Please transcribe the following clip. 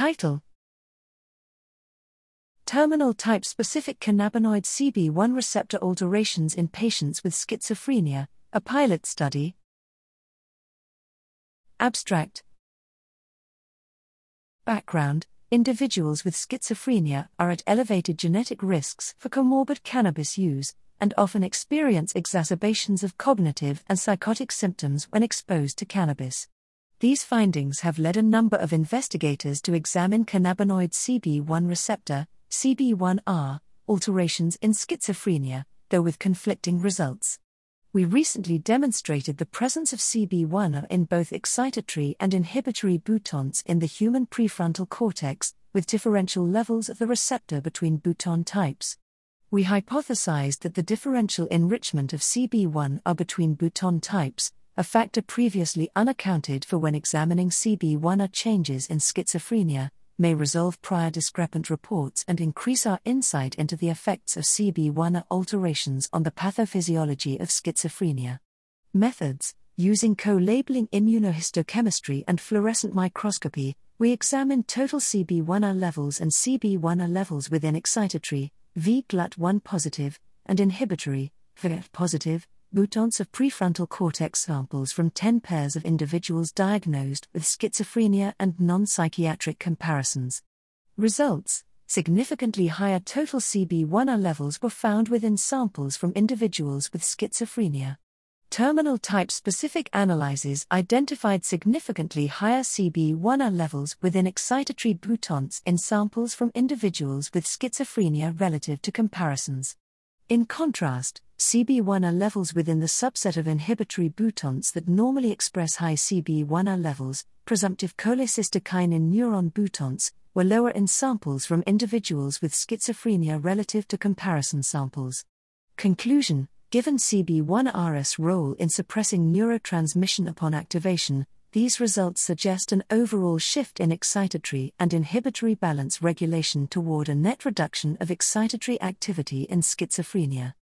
Title Terminal type specific cannabinoid CB1 receptor alterations in patients with schizophrenia, a pilot study. Abstract Background Individuals with schizophrenia are at elevated genetic risks for comorbid cannabis use and often experience exacerbations of cognitive and psychotic symptoms when exposed to cannabis. These findings have led a number of investigators to examine cannabinoid CB1 receptor, CB1R, alterations in schizophrenia, though with conflicting results. We recently demonstrated the presence of CB1R in both excitatory and inhibitory boutons in the human prefrontal cortex, with differential levels of the receptor between bouton types. We hypothesized that the differential enrichment of CB1R between bouton types, a factor previously unaccounted for when examining CB1R changes in schizophrenia, may resolve prior discrepant reports and increase our insight into the effects of CB1R alterations on the pathophysiology of schizophrenia. Methods Using co labeling immunohistochemistry and fluorescent microscopy, we examined total CB1R levels and CB1R levels within excitatory, V-GLUT1 positive, and inhibitory, vGAT positive, boutons of prefrontal cortex samples from 10 pairs of individuals diagnosed with schizophrenia and non psychiatric comparisons. Results Significantly higher total CB1R levels were found within samples from individuals with schizophrenia. Terminal type specific analyses identified significantly higher CB1R levels within excitatory boutons in samples from individuals with schizophrenia relative to comparisons. In contrast, CB1R levels within the subset of inhibitory boutons that normally express high CB1R levels, presumptive cholecystokinin neuron boutons, were lower in samples from individuals with schizophrenia relative to comparison samples. Conclusion Given CB1R's role in suppressing neurotransmission upon activation, these results suggest an overall shift in excitatory and inhibitory balance regulation toward a net reduction of excitatory activity in schizophrenia.